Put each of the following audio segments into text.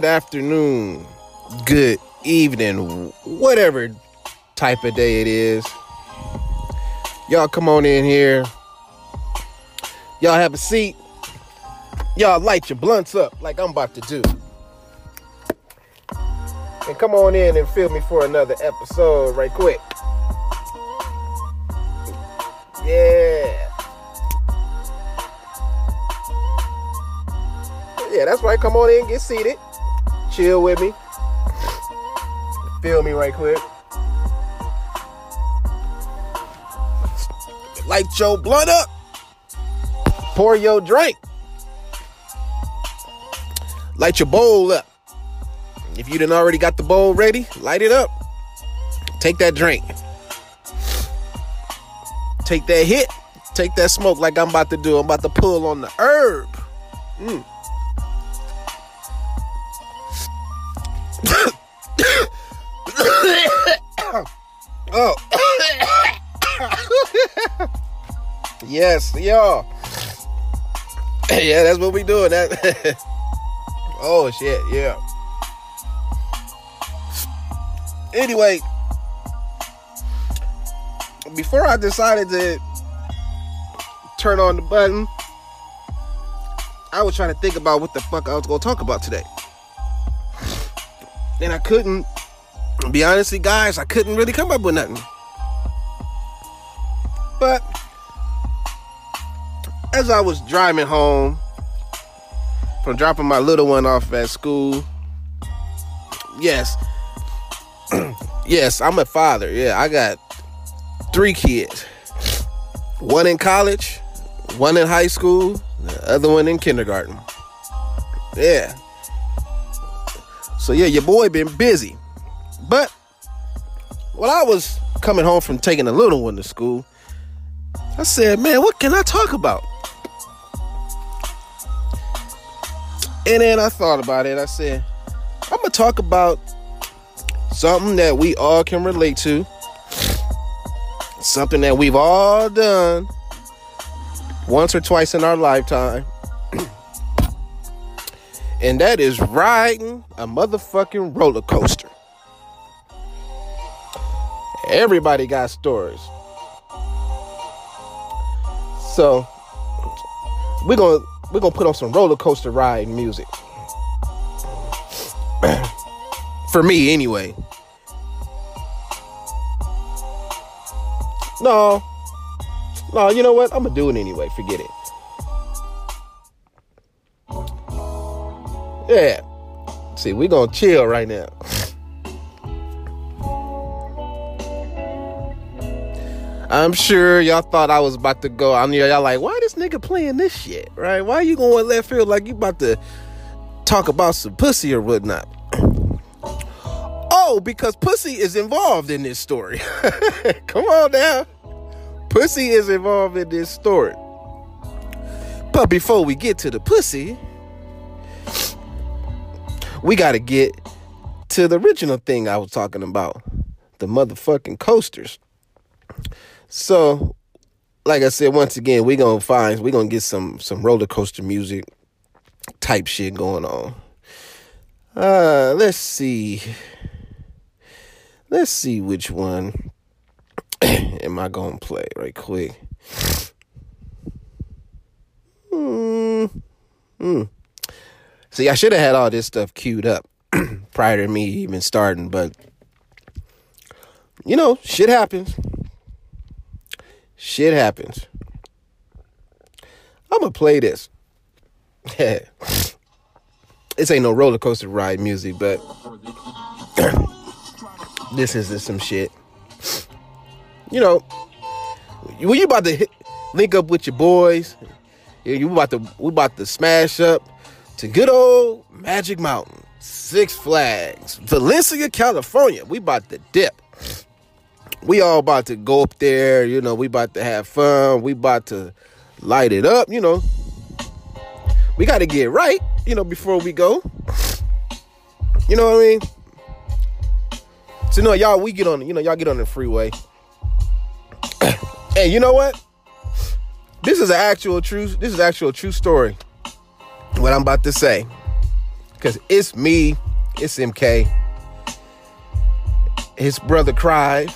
Good afternoon, good evening, whatever type of day it is. Y'all come on in here. Y'all have a seat. Y'all light your blunts up like I'm about to do. And come on in and feel me for another episode right quick. Yeah. Yeah, that's right. Come on in, get seated. Chill with me. Feel me right quick. Light your blunt up. Pour your drink. Light your bowl up. If you didn't already got the bowl ready, light it up. Take that drink. Take that hit. Take that smoke like I'm about to do. I'm about to pull on the herb. Mm. Oh. yes, y'all. yeah, that's what we doing. That. oh shit, yeah. Anyway, before I decided to turn on the button, I was trying to think about what the fuck I was gonna talk about today. And I couldn't be honestly, guys, I couldn't really come up with nothing. But as I was driving home from dropping my little one off at school, yes, yes, I'm a father. Yeah, I got three kids. One in college, one in high school, the other one in kindergarten. Yeah. So yeah, your boy been busy. But while I was coming home from taking the little one to school, I said, man, what can I talk about? And then I thought about it. I said, I'm going to talk about something that we all can relate to, something that we've all done once or twice in our lifetime. And that is riding a motherfucking roller coaster. Everybody got stories. So we're gonna we're gonna put on some roller coaster ride music. For me anyway. No. No, you know what? I'm gonna do it anyway. Forget it. Yeah. See, we're gonna chill right now. I'm sure y'all thought I was about to go. I mean, y'all like, why this nigga playing this shit, right? Why you going left field like you about to talk about some pussy or whatnot? Oh, because pussy is involved in this story. Come on now. Pussy is involved in this story. But before we get to the pussy, we got to get to the original thing I was talking about the motherfucking coasters. So, like I said, once again, we're gonna find we're gonna get some some roller coaster music type shit going on. Uh, let's see. Let's see which one am I gonna play right quick. Hmm. Hmm. See, I should have had all this stuff queued up prior to me even starting, but you know, shit happens shit happens. I'm gonna play this. this ain't no roller coaster ride music, but this is some shit. You know, when you about to hit, link up with your boys, you about to we about to smash up to good old Magic Mountain, Six Flags, Valencia, California. We about to dip we all about to go up there, you know, we about to have fun, we about to light it up, you know. We got to get right, you know, before we go. You know what I mean? So, you know, y'all, we get on, you know, y'all get on the freeway. and you know what? This is an actual true, this is actual true story. What I'm about to say. Cause it's me, it's MK, his brother cried.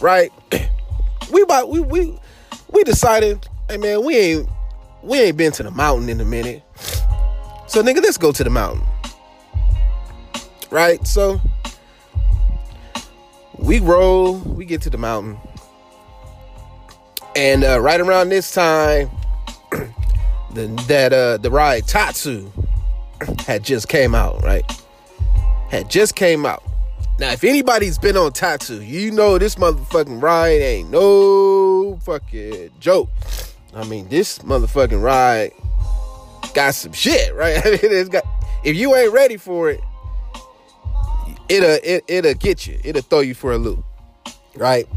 Right? We about we we we decided, hey man, we ain't we ain't been to the mountain in a minute. So nigga, let's go to the mountain. Right? So we roll, we get to the mountain. And uh, right around this time, the, that uh, the ride Tatsu had just came out, right? Had just came out. Now, if anybody's been on Tatsu, you know this motherfucking ride ain't no fucking joke. I mean, this motherfucking ride got some shit, right? I mean, it's got. If you ain't ready for it, it'll it, it'll get you. It'll throw you for a loop, right?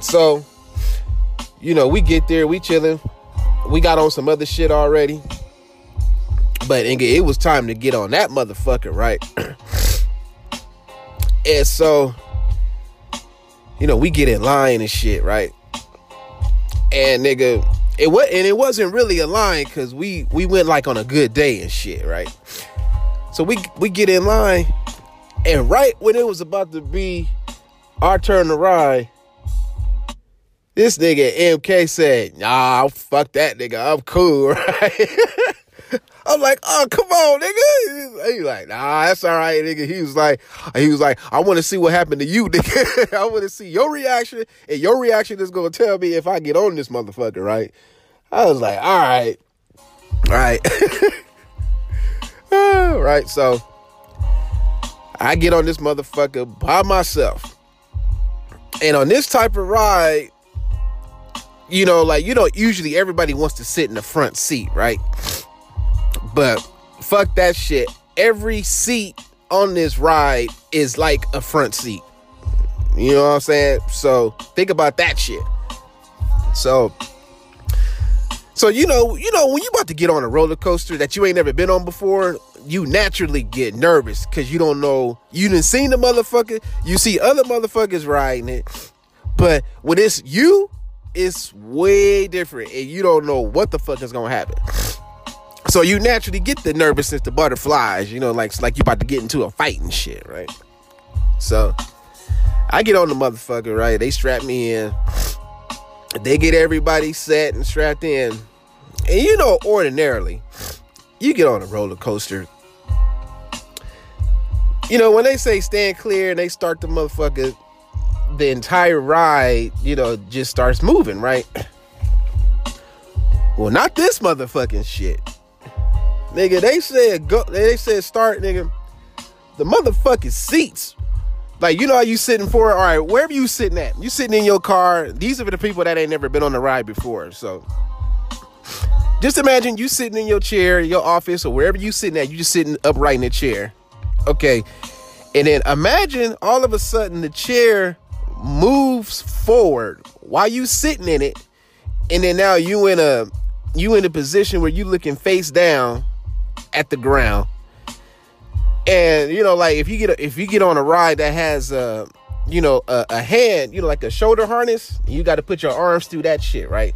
So, you know, we get there, we chilling. We got on some other shit already. But it was time to get on that motherfucker, right? and so, you know, we get in line and shit, right? And nigga, it was and it wasn't really a line because we we went like on a good day and shit, right? So we we get in line, and right when it was about to be our turn to ride, this nigga MK said, nah, fuck that nigga. I'm cool, right? I'm like, oh, come on, nigga. He's like, nah, that's all right, nigga. He was like, he was like, I want to see what happened to you, nigga. I want to see your reaction, and your reaction is gonna tell me if I get on this motherfucker, right? I was like, all right, all right, all right. So I get on this motherfucker by myself, and on this type of ride, you know, like, you know, usually everybody wants to sit in the front seat, right? But fuck that shit. Every seat on this ride is like a front seat. You know what I'm saying? So think about that shit. So so you know, you know, when you about to get on a roller coaster that you ain't never been on before, you naturally get nervous because you don't know you didn't seen the motherfucker. You see other motherfuckers riding it, but when it's you, it's way different and you don't know what the fuck is gonna happen. So you naturally get the nervousness, the butterflies, you know, like like you about to get into a fight and shit, right? So I get on the motherfucker, right? They strap me in. They get everybody set and strapped in. And you know, ordinarily, you get on a roller coaster. You know, when they say stand clear and they start the motherfucker the entire ride, you know, just starts moving, right? Well, not this motherfucking shit. Nigga, they said go they said start, nigga. The motherfucking seats. Like, you know how you sitting for it? All right, wherever you sitting at. You sitting in your car. These are the people that ain't never been on the ride before. So just imagine you sitting in your chair, your office, or wherever you sitting at, you just sitting upright in the chair. Okay. And then imagine all of a sudden the chair moves forward while you sitting in it, and then now you in a you in a position where you looking face down at the ground. And you know, like if you get a, if you get on a ride that has a you know a, a hand, you know, like a shoulder harness, you got to put your arms through that shit, right?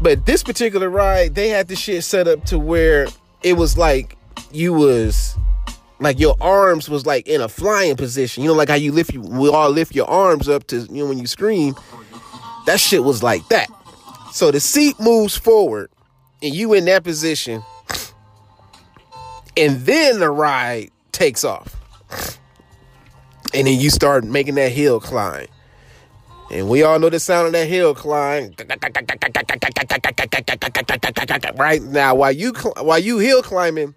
But this particular ride, they had the shit set up to where it was like you was like your arms was like in a flying position. You know, like how you lift you we all lift your arms up to you know when you scream. That shit was like that. So the seat moves forward and you in that position. And then the ride takes off. And then you start making that hill climb. And we all know the sound of that hill climb. Right now, while you while you hill climbing,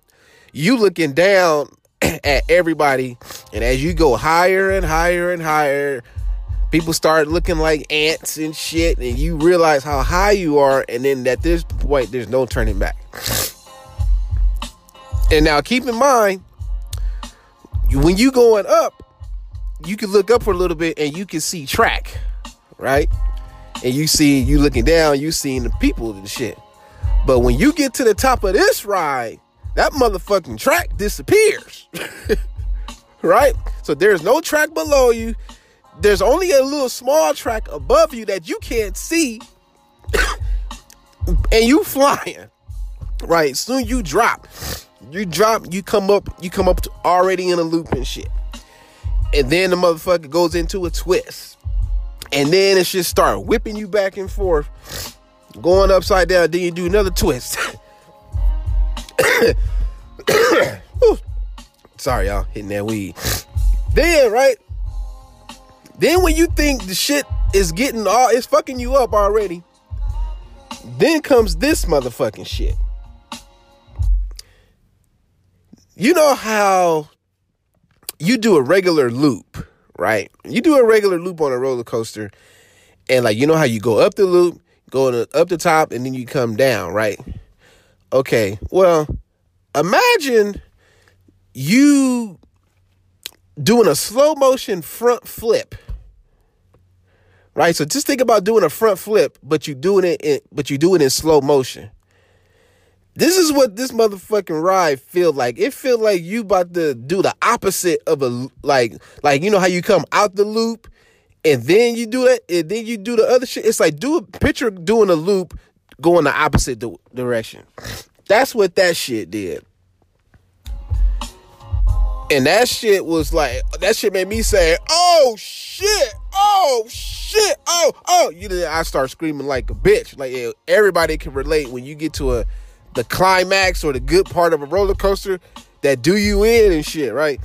you looking down at everybody, and as you go higher and higher and higher, people start looking like ants and shit, and you realize how high you are, and then at this point, there's no turning back. And now, keep in mind, when you going up, you can look up for a little bit and you can see track, right? And you see you looking down, you seeing the people and shit. But when you get to the top of this ride, that motherfucking track disappears. right? So there's no track below you. There's only a little small track above you that you can't see. and you flying, right? Soon you drop, you drop, you come up, you come up already in a loop and shit, and then the motherfucker goes into a twist, and then it just start whipping you back and forth, going upside down. Then you do another twist. Sorry, y'all, hitting that weed. Then, right? Then when you think the shit is getting all, it's fucking you up already. Then comes this motherfucking shit. You know how you do a regular loop, right? You do a regular loop on a roller coaster, and like you know how you go up the loop, go up the top, and then you come down, right? Okay, well, imagine you doing a slow motion front flip right? So just think about doing a front flip, but you doing it in, but you do it in slow motion. This is what this motherfucking ride feel like. It feel like you about to do the opposite of a like like you know how you come out the loop and then you do that and then you do the other shit. It's like do a picture doing a loop going the opposite di- direction. That's what that shit did. And that shit was like that shit made me say, "Oh shit! Oh shit! Oh oh!" You know, I start screaming like a bitch. Like everybody can relate when you get to a the climax or the good part of a roller coaster that do you in and shit, right?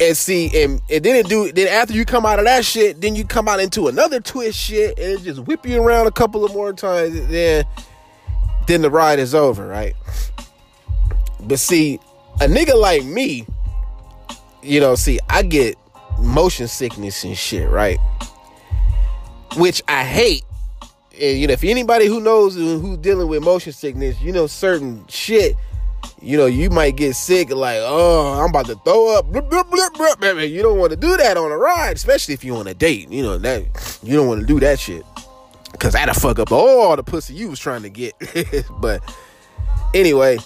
And see, and, and then it do then after you come out of that shit, then you come out into another twist shit, and it just whip you around a couple of more times, and then then the ride is over, right? But see, a nigga like me, you know, see, I get motion sickness and shit, right? Which I hate. And you know, if anybody who knows who's dealing with motion sickness, you know, certain shit, you know, you might get sick, like, oh, I'm about to throw up. You don't want to do that on a ride, especially if you're on a date. You know, that you don't want to do that shit. Cause that'll fuck up all the pussy you was trying to get. but anyway,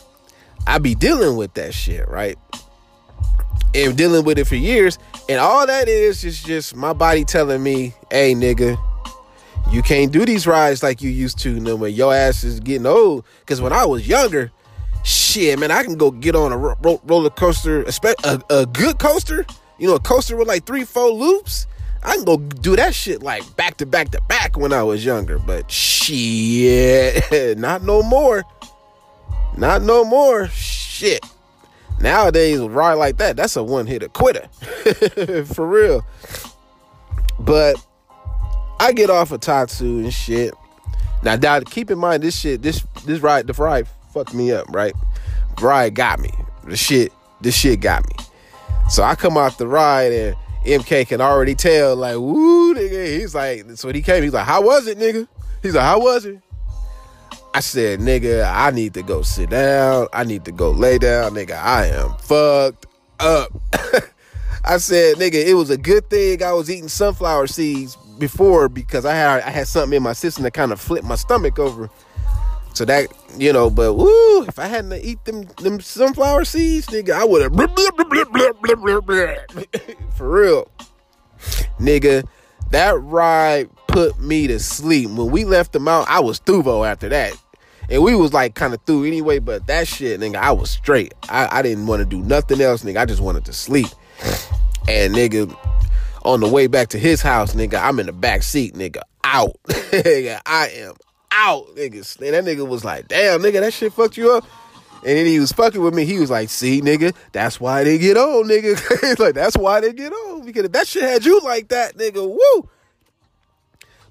I be dealing with that shit, right? And dealing with it for years. And all that is is just my body telling me, hey nigga, you can't do these rides like you used to no when your ass is getting old. Cause when I was younger, shit, man, I can go get on a ro- roller coaster, a, a good coaster, you know, a coaster with like three, four loops. I can go do that shit like back to back to back when I was younger, but shit, not no more. Not no more. Shit. Nowadays, ride like that, that's a one hitter quitter. For real. But I get off of Tatsu and shit. Now, Dad, keep in mind this shit, this this ride, the ride fucked me up, right? ride got me. The shit, this shit got me. So I come off the ride and MK can already tell, like, woo, nigga. He's like, so when he came, he's like, how was it, nigga? He's like, how was it? I said, nigga, I need to go sit down. I need to go lay down. Nigga, I am fucked up. I said, nigga, it was a good thing I was eating sunflower seeds before because I had I had something in my system that kind of flipped my stomach over. So that, you know, but woo, if I hadn't eat them them sunflower seeds, nigga, I would have for real. Nigga, that ride put me to sleep. When we left the mountain, I was through after that. And we was like kind of through anyway, but that shit, nigga, I was straight. I, I didn't want to do nothing else, nigga. I just wanted to sleep. And nigga, on the way back to his house, nigga, I'm in the back seat, nigga, out. nigga, I am out, nigga. And that nigga was like, damn, nigga, that shit fucked you up. And then he was fucking with me. He was like, see, nigga, that's why they get old, nigga. like, that's why they get old. Because if that shit had you like that, nigga, woo.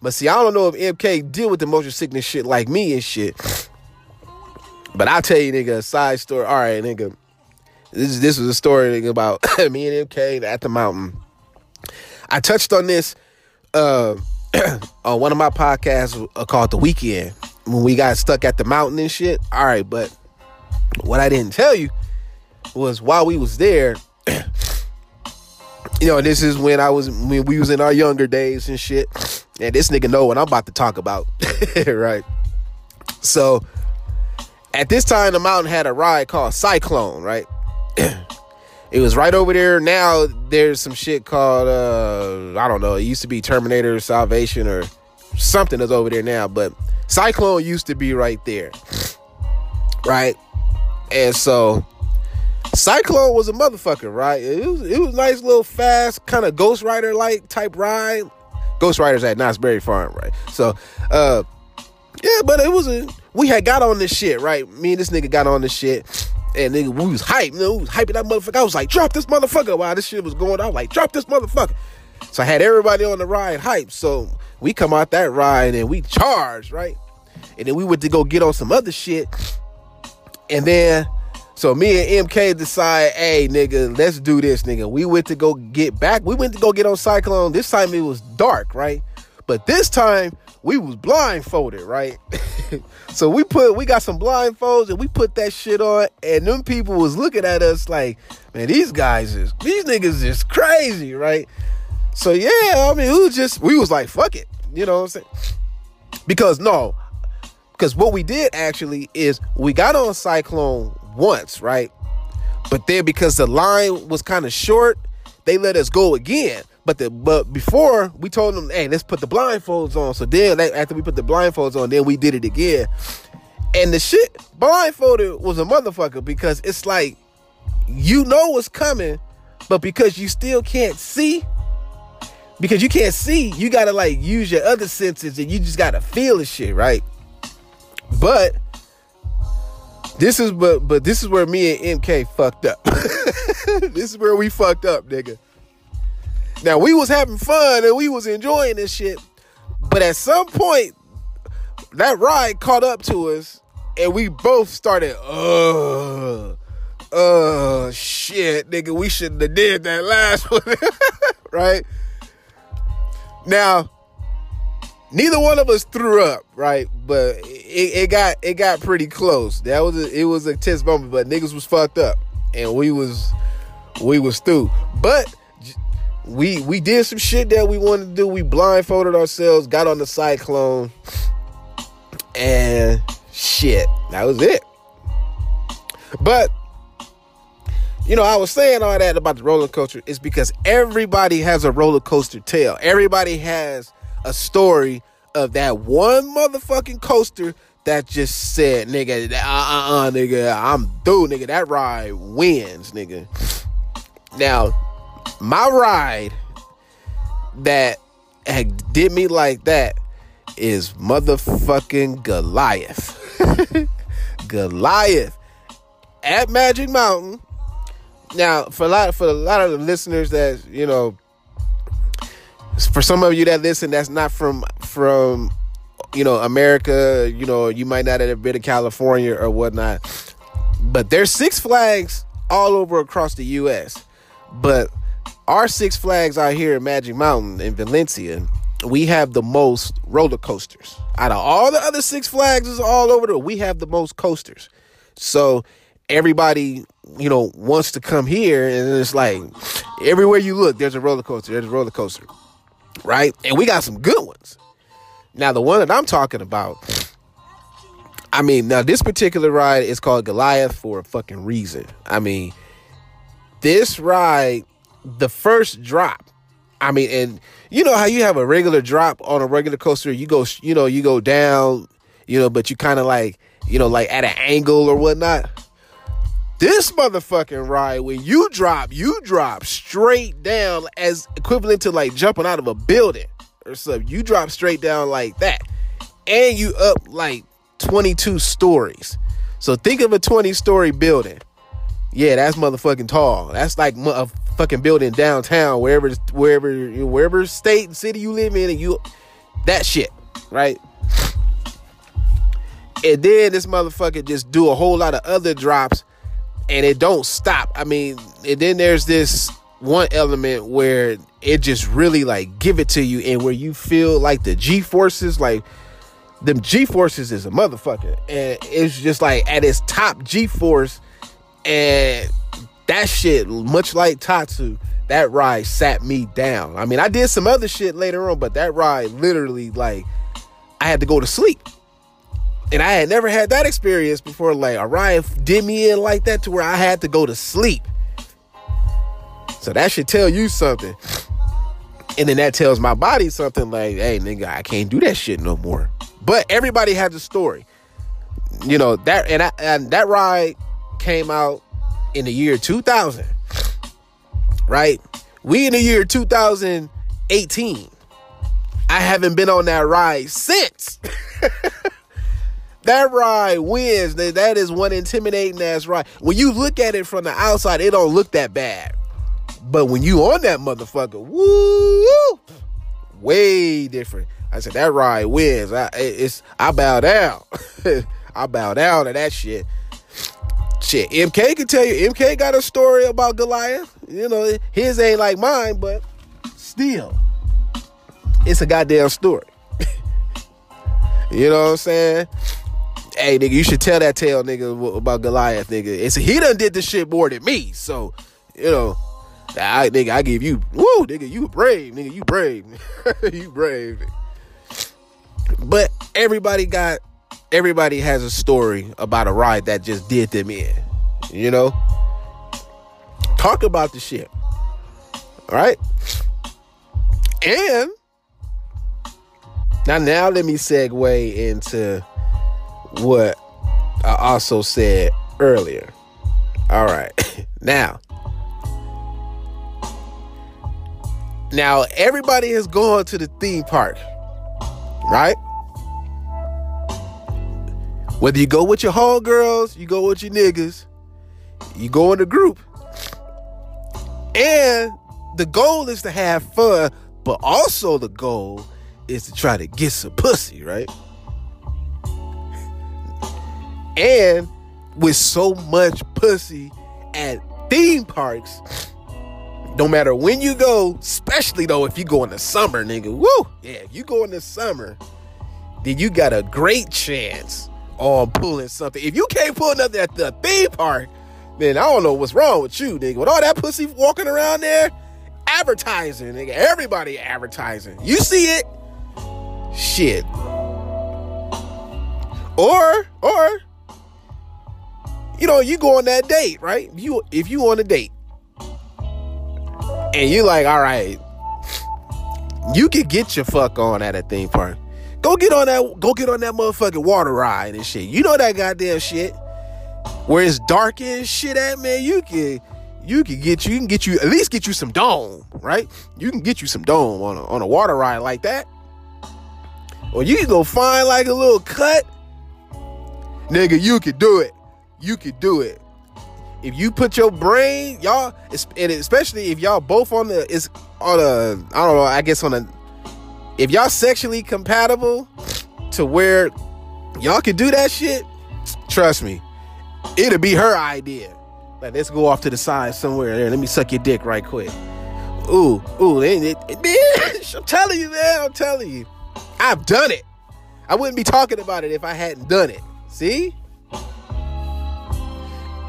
But see, I don't know if MK deal with the motion sickness shit like me and shit. But I'll tell you, nigga, a side story. All right, nigga. This this was a story nigga, about me and MK at the mountain. I touched on this uh, on one of my podcasts uh, called The Weekend when we got stuck at the mountain and shit. All right, but what I didn't tell you was while we was there, you know, this is when I was when we was in our younger days and shit. And this nigga know what I'm about to talk about, right? So at this time, the mountain had a ride called Psyclone, right? it was right over there. Now there's some shit called uh I don't know. It used to be Terminator Salvation or something that's over there now, but Psyclone used to be right there, right? And so Psyclone was a motherfucker, right? It was it was nice little fast kind of Ghost Rider like type ride. Ghost Riders at Knott's Berry Farm, right? So, uh, yeah, but it was a we had got on this shit, right? Me and this nigga got on this shit. And nigga, we was hyped, you we was hyping that motherfucker. I was like, drop this motherfucker while this shit was going. I was like, drop this motherfucker. So I had everybody on the ride hyped. So we come out that ride and we charged, right? And then we went to go get on some other shit. And then, so me and MK decide, hey, nigga, let's do this, nigga. We went to go get back. We went to go get on Psyclone. This time it was dark, right? But this time we was blindfolded, right? so we put we got some blindfolds and we put that shit on, and them people was looking at us like, man, these guys is these niggas is crazy, right? So yeah, I mean, we was just we was like, fuck it, you know what I'm saying? Because no, because what we did actually is we got on Psyclone once, right? But then because the line was kind of short, they let us go again. But the but before we told them, hey, let's put the blindfolds on. So then after we put the blindfolds on, then we did it again. And the shit blindfolded was a motherfucker because it's like you know what's coming, but because you still can't see, because you can't see, you gotta like use your other senses and you just gotta feel the shit, right? But this is but but this is where me and MK fucked up. this is where we fucked up, nigga. Now we was having fun and we was enjoying this shit, but at some point, that ride caught up to us, and we both started, uh, uh, shit, nigga, we shouldn't have did that last one, right? Now, neither one of us threw up, right? But it, it, got it got pretty close. That was a, it was a tense moment, but niggas was fucked up, and we was we was through, but we we did some shit that we wanted to do. We blindfolded ourselves, got on the cyclone, and shit, that was it. But you know, I was saying all that about the roller coaster is because everybody has a roller coaster tale. Everybody has a story of that one motherfucking coaster that just said, nigga, uh uh uh, nigga, I'm through, nigga. That ride wins, nigga. Now, my ride that did me like that is motherfucking Goliath. Goliath at Magic Mountain. Now, for a lot for a lot of the listeners that you know, for some of you that listen, that's not from from you know America. You know, you might not have been to California or whatnot, but there's Six Flags all over across the U.S. But our Six Flags out here in Magic Mountain in Valencia, we have the most roller coasters. Out of all the other Six Flags is all over the we have the most coasters. So everybody, you know, wants to come here and it's like everywhere you look, there's a roller coaster, there's a roller coaster. Right? And we got some good ones. Now the one that I'm talking about I mean, now this particular ride is called Goliath for a fucking reason. I mean, this ride the first drop. I mean, and you know how you have a regular drop on a regular coaster, you go, you know, you go down, you know, but you kind of like, you know, like at an angle or whatnot. This motherfucking ride, when you drop, you drop straight down as equivalent to like jumping out of a building or something. You drop straight down like that. And you up like 22 stories. So think of a 20 story building. Yeah, that's motherfucking tall. That's like a fucking building downtown, wherever, wherever, wherever state and city you live in, and you that shit, right? And then this motherfucker just do a whole lot of other drops, and it don't stop. I mean, and then there's this one element where it just really like give it to you, and where you feel like the G forces, like them G forces is a motherfucker, and it's just like at its top G force and that shit, much like Tatsu, that ride sat me down. I mean, I did some other shit later on, but that ride literally, like, I had to go to sleep. And I had never had that experience before. Like, a ride did me in like that to where I had to go to sleep. So that should tell you something. And then that tells my body something like, hey, nigga, I can't do that shit no more. But everybody has a story. You know, that and, I, and that ride came out in the year 2000. Right? We in the year 2018. I haven't been on that ride since. that ride wins. That is one intimidating ass ride. When you look at it from the outside, it don't look that bad. But when you on that motherfucker, woo, way different. I said that ride wins. I it's I bow down. I bow down to that shit. Shit, MK can tell you. MK got a story about Goliath. You know, his ain't like mine, but still, it's a goddamn story. you know what I'm saying? Hey, nigga, you should tell that tale, nigga, about Goliath, nigga. It's he done did this shit more than me, so you know. I nigga, I give you, woo, nigga, you brave, nigga, you brave, you brave. But everybody got, everybody has a story about a ride that just did them in, you know. Talk about the shit, all right? And now, now let me segue into what I also said earlier. All right, now Now, everybody has gone to the theme park, right? Whether you go with your homegirls, you go with your niggas, you go in a group. And the goal is to have fun, but also the goal is to try to get some pussy, right? And with so much pussy at theme parks, no matter when you go, especially though if you go in the summer, nigga. Woo! Yeah, if you go in the summer, then you got a great chance on pulling something. If you can't pull nothing at the theme park, then I don't know what's wrong with you, nigga. With all that pussy walking around there, advertising, nigga. Everybody advertising. You see it? Shit. Or, or, you know, you go on that date, right? You if you on a date and you like, all right, you can get your fuck on at a theme park. Go get on that, go get on that motherfucking water ride and shit. You know that goddamn shit. Where it's dark and shit at, man, you can you can get you, you can get you at least get you some dome, right? You can get you some dome on a, on a water ride like that. Or you can go find like a little cut. Nigga, you could do it. You could do it if you put your brain, y'all, and especially if y'all both on the is on a I don't know, I guess on a if y'all sexually compatible to where y'all can do that shit, trust me, it'll be her idea. Like let's go off to the side somewhere there. Let me suck your dick right quick. Ooh, ooh, it, it, it, man, I'm telling you, man, I'm telling you, I've done it. I wouldn't be talking about it if I hadn't done it. See?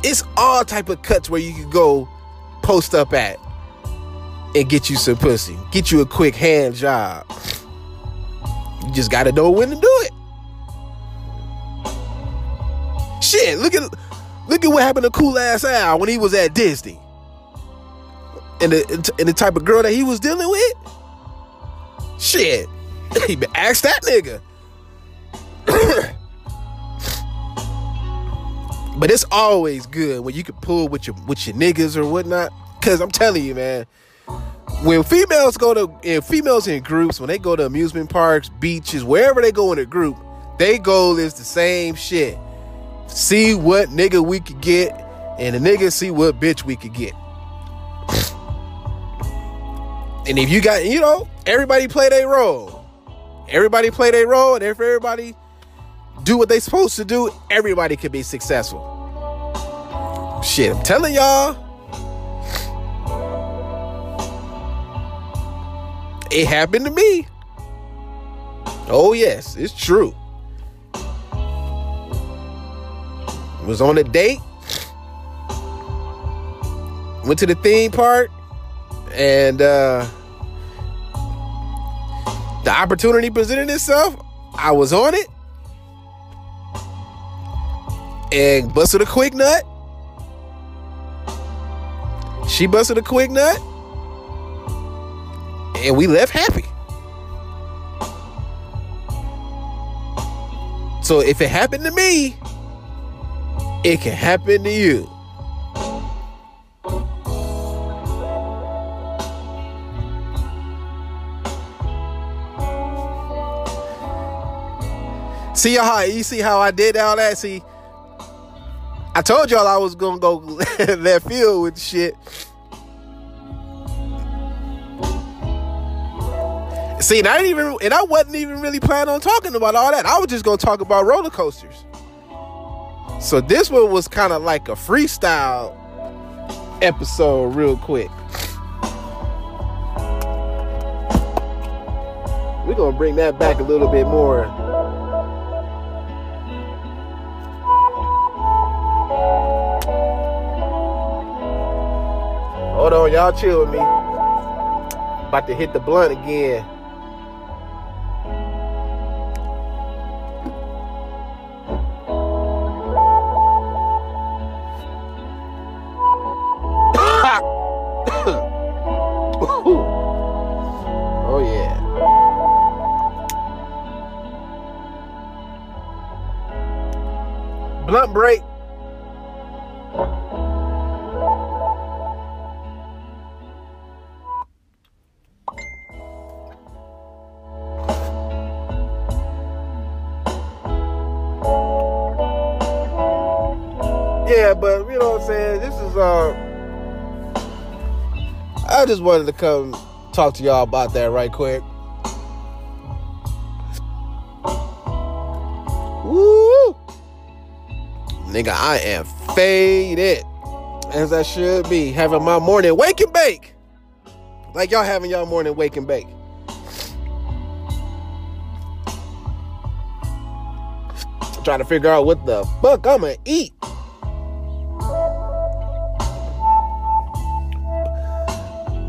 it's all type of cuts where you can go post up at and get you some pussy, get you a quick hand job. You just gotta know when to do it. Shit, look at look at what happened to Cool Ass Al when he was at Disney. And the and the type of girl that he was dealing with. Shit. He better asked that nigga. But it's always good when you can pull with your with your niggas or whatnot. Cause I'm telling you, man, when females go to and females in groups, when they go to amusement parks, beaches, wherever they go in a group, their goal is the same shit. See what nigga we could get, and the nigga see what bitch we could get. And if you got, you know, everybody play their role. Everybody play their role, and if everybody do what they supposed to do, everybody could be successful. Shit, I'm telling y'all. It happened to me. Oh, yes, it's true. Was on a date. Went to the theme park. And uh the opportunity presented itself. I was on it and busted a quick nut. She busted a quick nut. And we left happy. So if it happened to me, it can happen to you. See how you see how I did all that? See, I told y'all I was gonna go that field with shit. See, and I didn't even, and I wasn't even really planning on talking about all that. I was just gonna talk about roller coasters. So this one was kind of like a freestyle episode, real quick. We're gonna bring that back a little bit more. Hold on, y'all chill with me. About to hit the blunt again. Blunt break. Yeah, but you know what I'm saying? This is uh I just wanted to come talk to y'all about that right quick. Nigga, I am faded. As I should be. Having my morning wake and bake. Like y'all having y'all morning wake and bake. Trying to figure out what the fuck I'ma eat.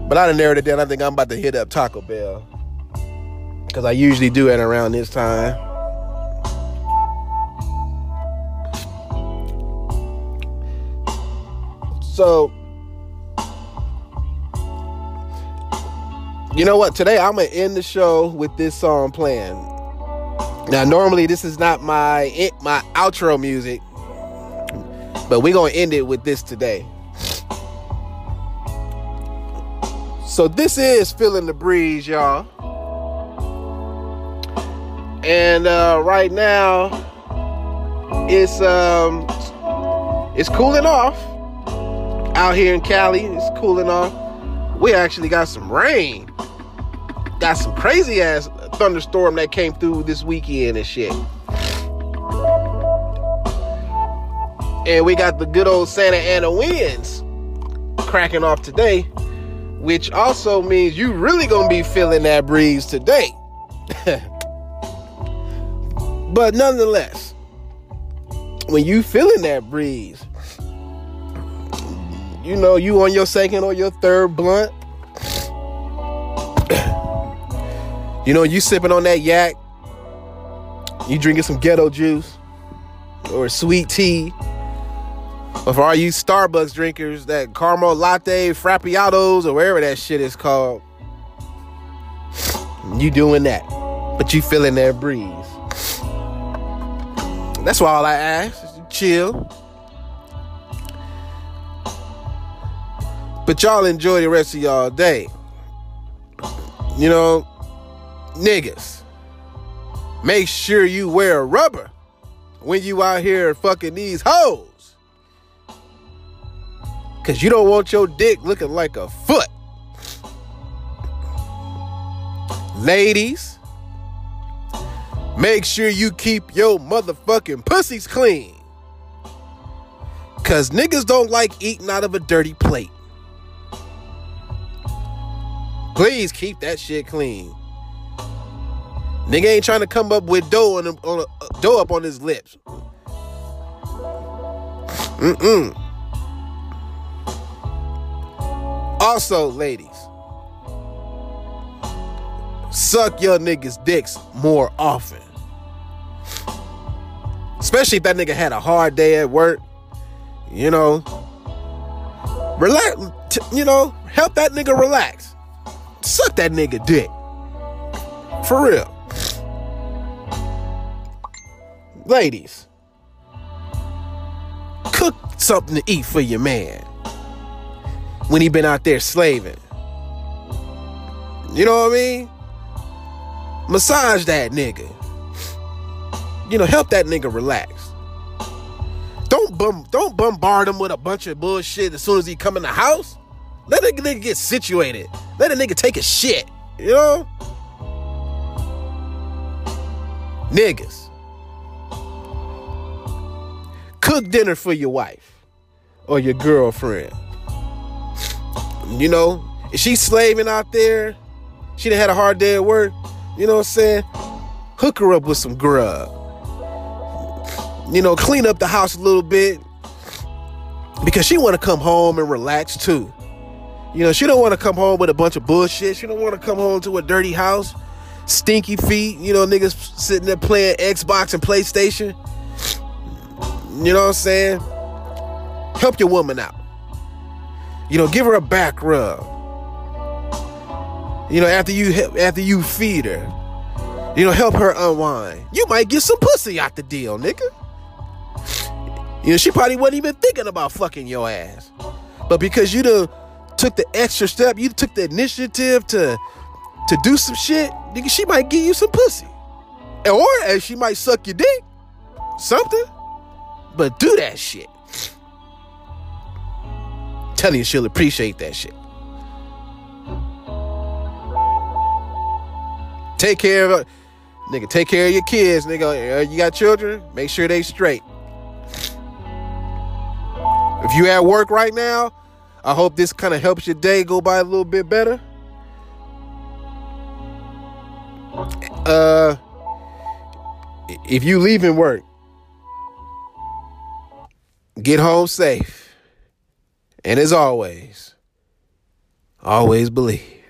But I done narrowed it down. I think I'm about to hit up Taco Bell. Because I usually do it around this time. So, you know what? Today I'm going to end the show with this song playing. Now, normally this is not my my outro music, but we're going to end it with this today. So this is feeling the breeze, y'all. And uh, right now, it's um, it's cooling off out here in Cali. It's cooling off. We actually got some rain. Got some crazy ass thunderstorm that came through this weekend and shit. And we got the good old Santa Ana winds cracking off today which also means you really gonna be feeling that breeze today. but nonetheless, when you feeling that breeze, you know you on your second or your third blunt. you know you sipping on that yak. You drinking some ghetto juice or sweet tea but for all you Starbucks drinkers, that caramel latte, frappiatos, or wherever that shit is called, you doing that. But you feeling that breeze. That's why all I ask is chill. But y'all enjoy the rest of y'all day. You know, niggas, make sure you wear rubber when you out here fucking these hoes. Cause you don't want your dick looking like a foot. Ladies, make sure you keep your motherfucking pussies clean. Cause niggas don't like eating out of a dirty plate. Please keep that shit clean. Nigga ain't trying to come up with dough on, on a, uh, dough up on his lips. Mm-mm. Also, ladies, suck your niggas' dicks more often. Especially if that nigga had a hard day at work. You know, relax. You know, help that nigga relax. Suck that nigga dick. For real. Ladies, cook something to eat for your man when he been out there slaving. You know what I mean? Massage that nigga. You know, help that nigga relax. Don't bum, don't bombard him with a bunch of bullshit as soon as he come in the house. Let a nigga get situated. Let a nigga take a shit. You know? Niggas. Cook dinner for your wife or your girlfriend. You know, if she's slaving out there, she done had a hard day at work, you know what I'm saying? Hook her up with some grub. You know, clean up the house a little bit because she want to come home and relax too. You know, she don't want to come home with a bunch of bullshit. She don't want to come home to a dirty house, stinky feet. You know, niggas sitting there playing Xbox and PlayStation. You know what I'm saying? Help your woman out. You know, give her a back rub. You know, after you after you feed her, you know, help her unwind. You might get some pussy out the deal, nigga. You know, she probably wasn't even thinking about fucking your ass, but because you done took the extra step, you took the initiative to to do some shit, nigga, she might give you some pussy, or as she might suck your dick, something. But do that shit. Telling you she'll appreciate that shit. Take care of nigga, take care of your kids, nigga. Uh, you got children? Make sure they straight. If you at work right now, I hope this kind of helps your day go by a little bit better. Uh if you leaving work, Get home safe. And as always, always believe.